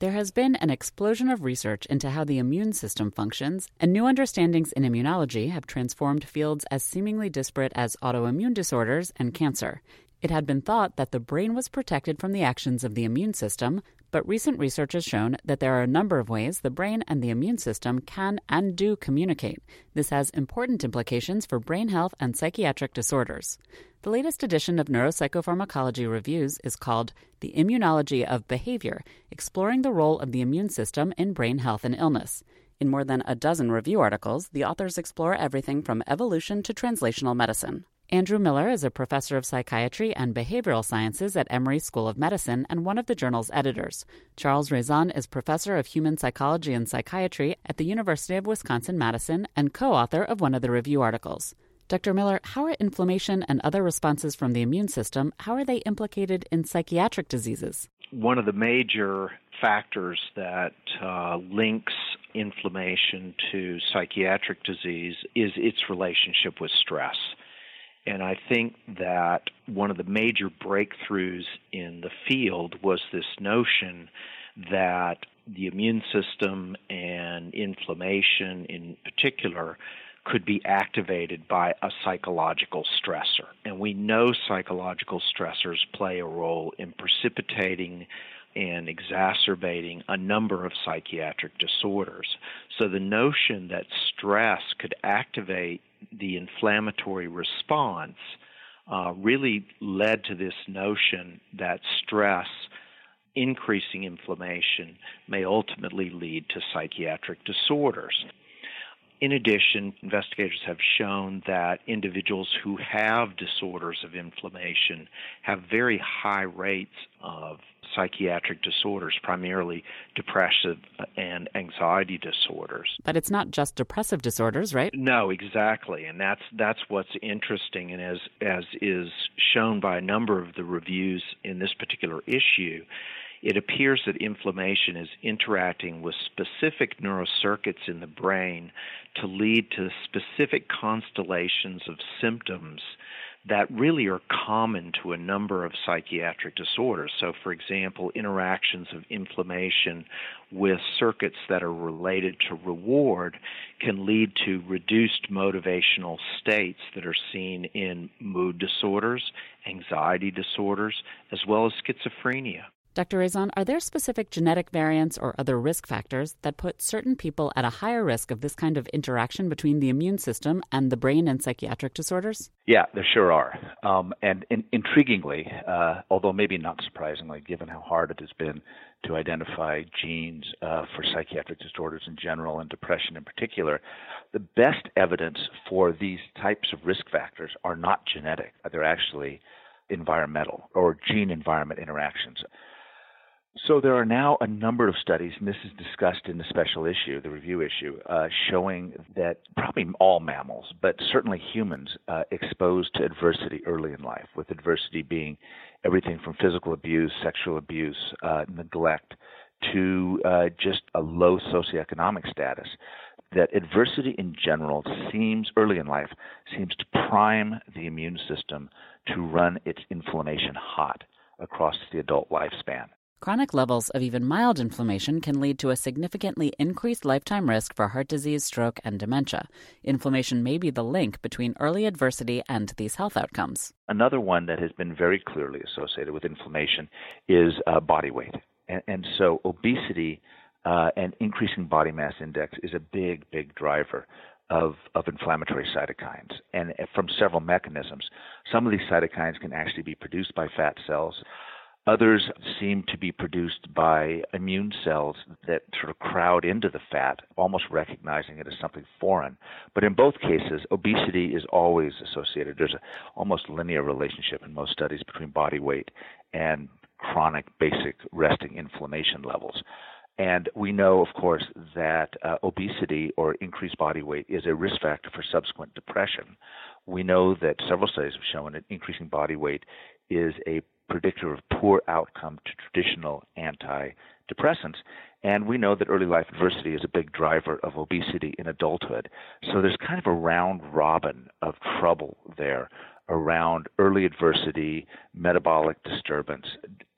There has been an explosion of research into how the immune system functions, and new understandings in immunology have transformed fields as seemingly disparate as autoimmune disorders and cancer. It had been thought that the brain was protected from the actions of the immune system, but recent research has shown that there are a number of ways the brain and the immune system can and do communicate. This has important implications for brain health and psychiatric disorders. The latest edition of Neuropsychopharmacology Reviews is called The Immunology of Behavior Exploring the Role of the Immune System in Brain Health and Illness. In more than a dozen review articles, the authors explore everything from evolution to translational medicine. Andrew Miller is a professor of psychiatry and behavioral sciences at Emory School of Medicine and one of the journal's editors. Charles Raison is professor of human psychology and psychiatry at the University of Wisconsin Madison and co author of one of the review articles. Dr. Miller, how are inflammation and other responses from the immune system, how are they implicated in psychiatric diseases? One of the major factors that uh, links inflammation to psychiatric disease is its relationship with stress. And I think that one of the major breakthroughs in the field was this notion that the immune system and inflammation in particular could be activated by a psychological stressor. And we know psychological stressors play a role in precipitating and exacerbating a number of psychiatric disorders. So the notion that stress could activate the inflammatory response uh, really led to this notion that stress increasing inflammation may ultimately lead to psychiatric disorders. In addition, investigators have shown that individuals who have disorders of inflammation have very high rates of psychiatric disorders, primarily depressive and anxiety disorders. But it's not just depressive disorders, right? No, exactly. And that's that's what's interesting and as as is shown by a number of the reviews in this particular issue, it appears that inflammation is interacting with specific neurocircuits in the brain to lead to specific constellations of symptoms that really are common to a number of psychiatric disorders. So, for example, interactions of inflammation with circuits that are related to reward can lead to reduced motivational states that are seen in mood disorders, anxiety disorders, as well as schizophrenia. Dr. Raison, are there specific genetic variants or other risk factors that put certain people at a higher risk of this kind of interaction between the immune system and the brain and psychiatric disorders? Yeah, there sure are. Um, and in, intriguingly, uh, although maybe not surprisingly, given how hard it has been to identify genes uh, for psychiatric disorders in general and depression in particular, the best evidence for these types of risk factors are not genetic, they're actually environmental or gene environment interactions. So there are now a number of studies, and this is discussed in the special issue, the review issue, uh, showing that probably all mammals, but certainly humans, uh, exposed to adversity early in life, with adversity being everything from physical abuse, sexual abuse, uh, neglect, to uh, just a low socioeconomic status. That adversity in general seems early in life seems to prime the immune system to run its inflammation hot across the adult lifespan. Chronic levels of even mild inflammation can lead to a significantly increased lifetime risk for heart disease, stroke, and dementia. Inflammation may be the link between early adversity and these health outcomes. Another one that has been very clearly associated with inflammation is uh, body weight. And, and, so obesity uh, and increasing body mass index is a big, big driver of, of inflammatory cytokines and from several mechanisms. Some of these cytokines can actually be produced by fat cells. Others seem to be produced by immune cells that sort of crowd into the fat, almost recognizing it as something foreign. But in both cases, obesity is always associated. There's an almost linear relationship in most studies between body weight and chronic basic resting inflammation levels. And we know, of course, that uh, obesity or increased body weight is a risk factor for subsequent depression. We know that several studies have shown that increasing body weight is a predictor of poor outcome to traditional antidepressants. And we know that early life adversity is a big driver of obesity in adulthood. So there's kind of a round robin of trouble there around early adversity, metabolic disturbance,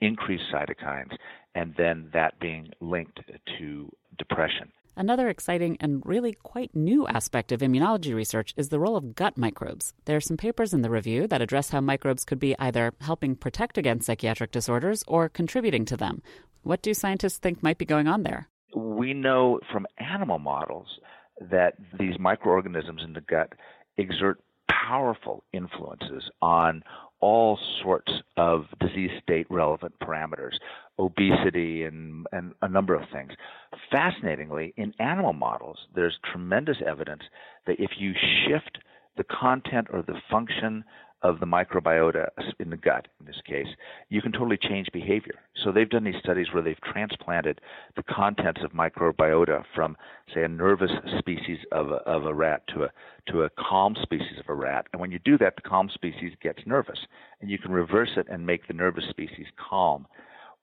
increased cytokines, and then that being linked to depression. Another exciting and really quite new aspect of immunology research is the role of gut microbes. There are some papers in the review that address how microbes could be either helping protect against psychiatric disorders or contributing to them. What do scientists think might be going on there? We know from animal models that these microorganisms in the gut exert powerful influences on all sorts of disease state relevant parameters, obesity and, and a number of things. Fascinatingly, in animal models, there's tremendous evidence that if you shift the content or the function of the microbiota in the gut, in this case, you can totally change behavior. So they've done these studies where they've transplanted the contents of microbiota from, say, a nervous species of a, of a rat to a to a calm species of a rat. And when you do that, the calm species gets nervous, and you can reverse it and make the nervous species calm.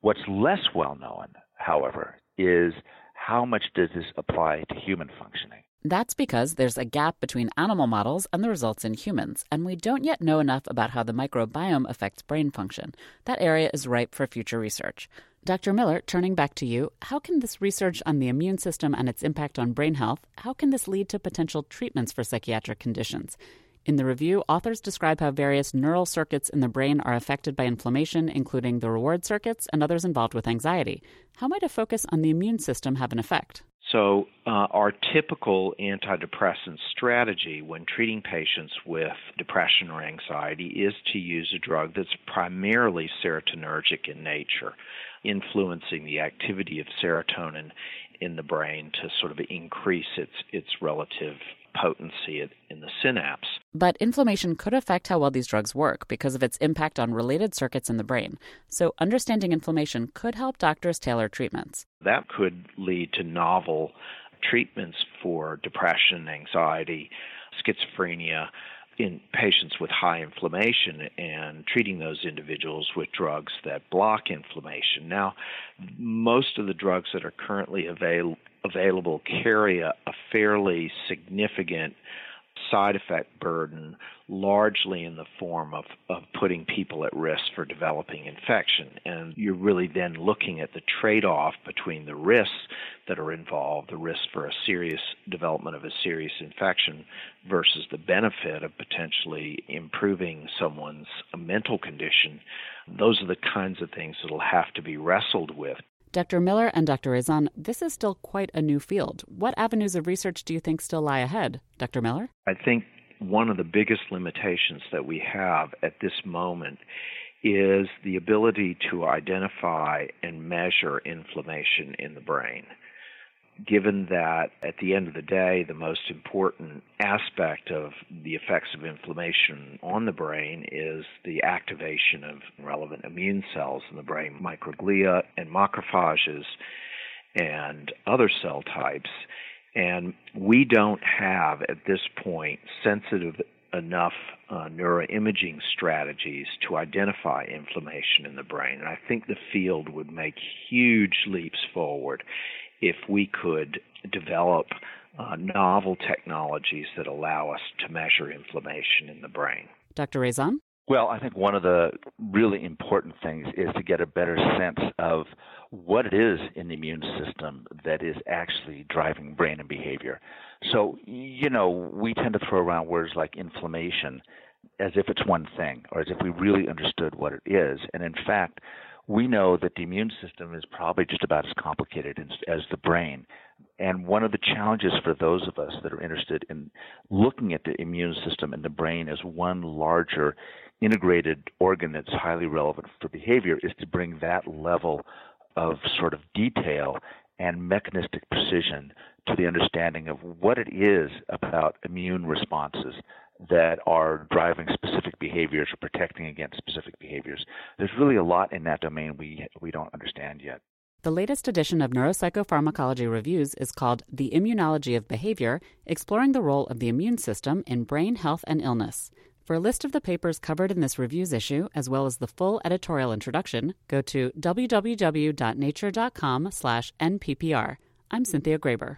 What's less well known, however, is how much does this apply to human functioning? That's because there's a gap between animal models and the results in humans, and we don't yet know enough about how the microbiome affects brain function. That area is ripe for future research. Dr. Miller, turning back to you, how can this research on the immune system and its impact on brain health, how can this lead to potential treatments for psychiatric conditions? In the review, authors describe how various neural circuits in the brain are affected by inflammation, including the reward circuits and others involved with anxiety. How might a focus on the immune system have an effect? So, uh, our typical antidepressant strategy when treating patients with depression or anxiety is to use a drug that's primarily serotonergic in nature, influencing the activity of serotonin in the brain to sort of increase its its relative potency in the synapse. But inflammation could affect how well these drugs work because of its impact on related circuits in the brain. So, understanding inflammation could help doctors tailor treatments. That could lead to novel treatments for depression, anxiety, schizophrenia in patients with high inflammation and treating those individuals with drugs that block inflammation. Now, most of the drugs that are currently avail- available carry a, a fairly significant side effect burden, largely in the form of, of putting people at risk for developing infection. And you're really then looking at the trade off between the risks that are involved, the risk for a serious development of a serious infection, versus the benefit of potentially improving someone's mental condition. Those are the kinds of things that'll have to be wrestled with Dr. Miller and Dr. Raison, this is still quite a new field. What avenues of research do you think still lie ahead? Dr. Miller? I think one of the biggest limitations that we have at this moment is the ability to identify and measure inflammation in the brain given that at the end of the day, the most important aspect of the effects of inflammation on the brain is the activation of relevant immune cells in the brain, microglia and macrophages and other cell types. And we don't have at this point sensitive enough uh, neuroimaging strategies to identify inflammation in the brain. And I think the field would make huge leaps forward if we could develop uh, novel technologies that allow us to measure inflammation in the brain. Dr. Raison? Well, I think one of the really important things is to get a better sense of what it is in the immune system that is actually driving brain and behavior. So, you know, we tend to throw around words like inflammation as if it's one thing or as if we really understood what it is. And in fact, we know that the immune system is probably just about as complicated as, the brain. And one of the challenges for those of us that are interested in looking at the immune system and the brain as one larger integrated organ that's highly relevant for behavior is to bring that level of sort of detail and mechanistic precision to the understanding of what it is about immune responses that are driving specific behaviors or protecting against specific behaviors. There's really a lot in that domain we we don't understand yet. The latest edition of Neuropsychopharmacology Reviews is called The Immunology of Behavior, exploring the role of the immune system in brain health and illness. For a list of the papers covered in this reviews issue, as well as the full editorial introduction, go to www.nature.com/nppr. I'm Cynthia Graber.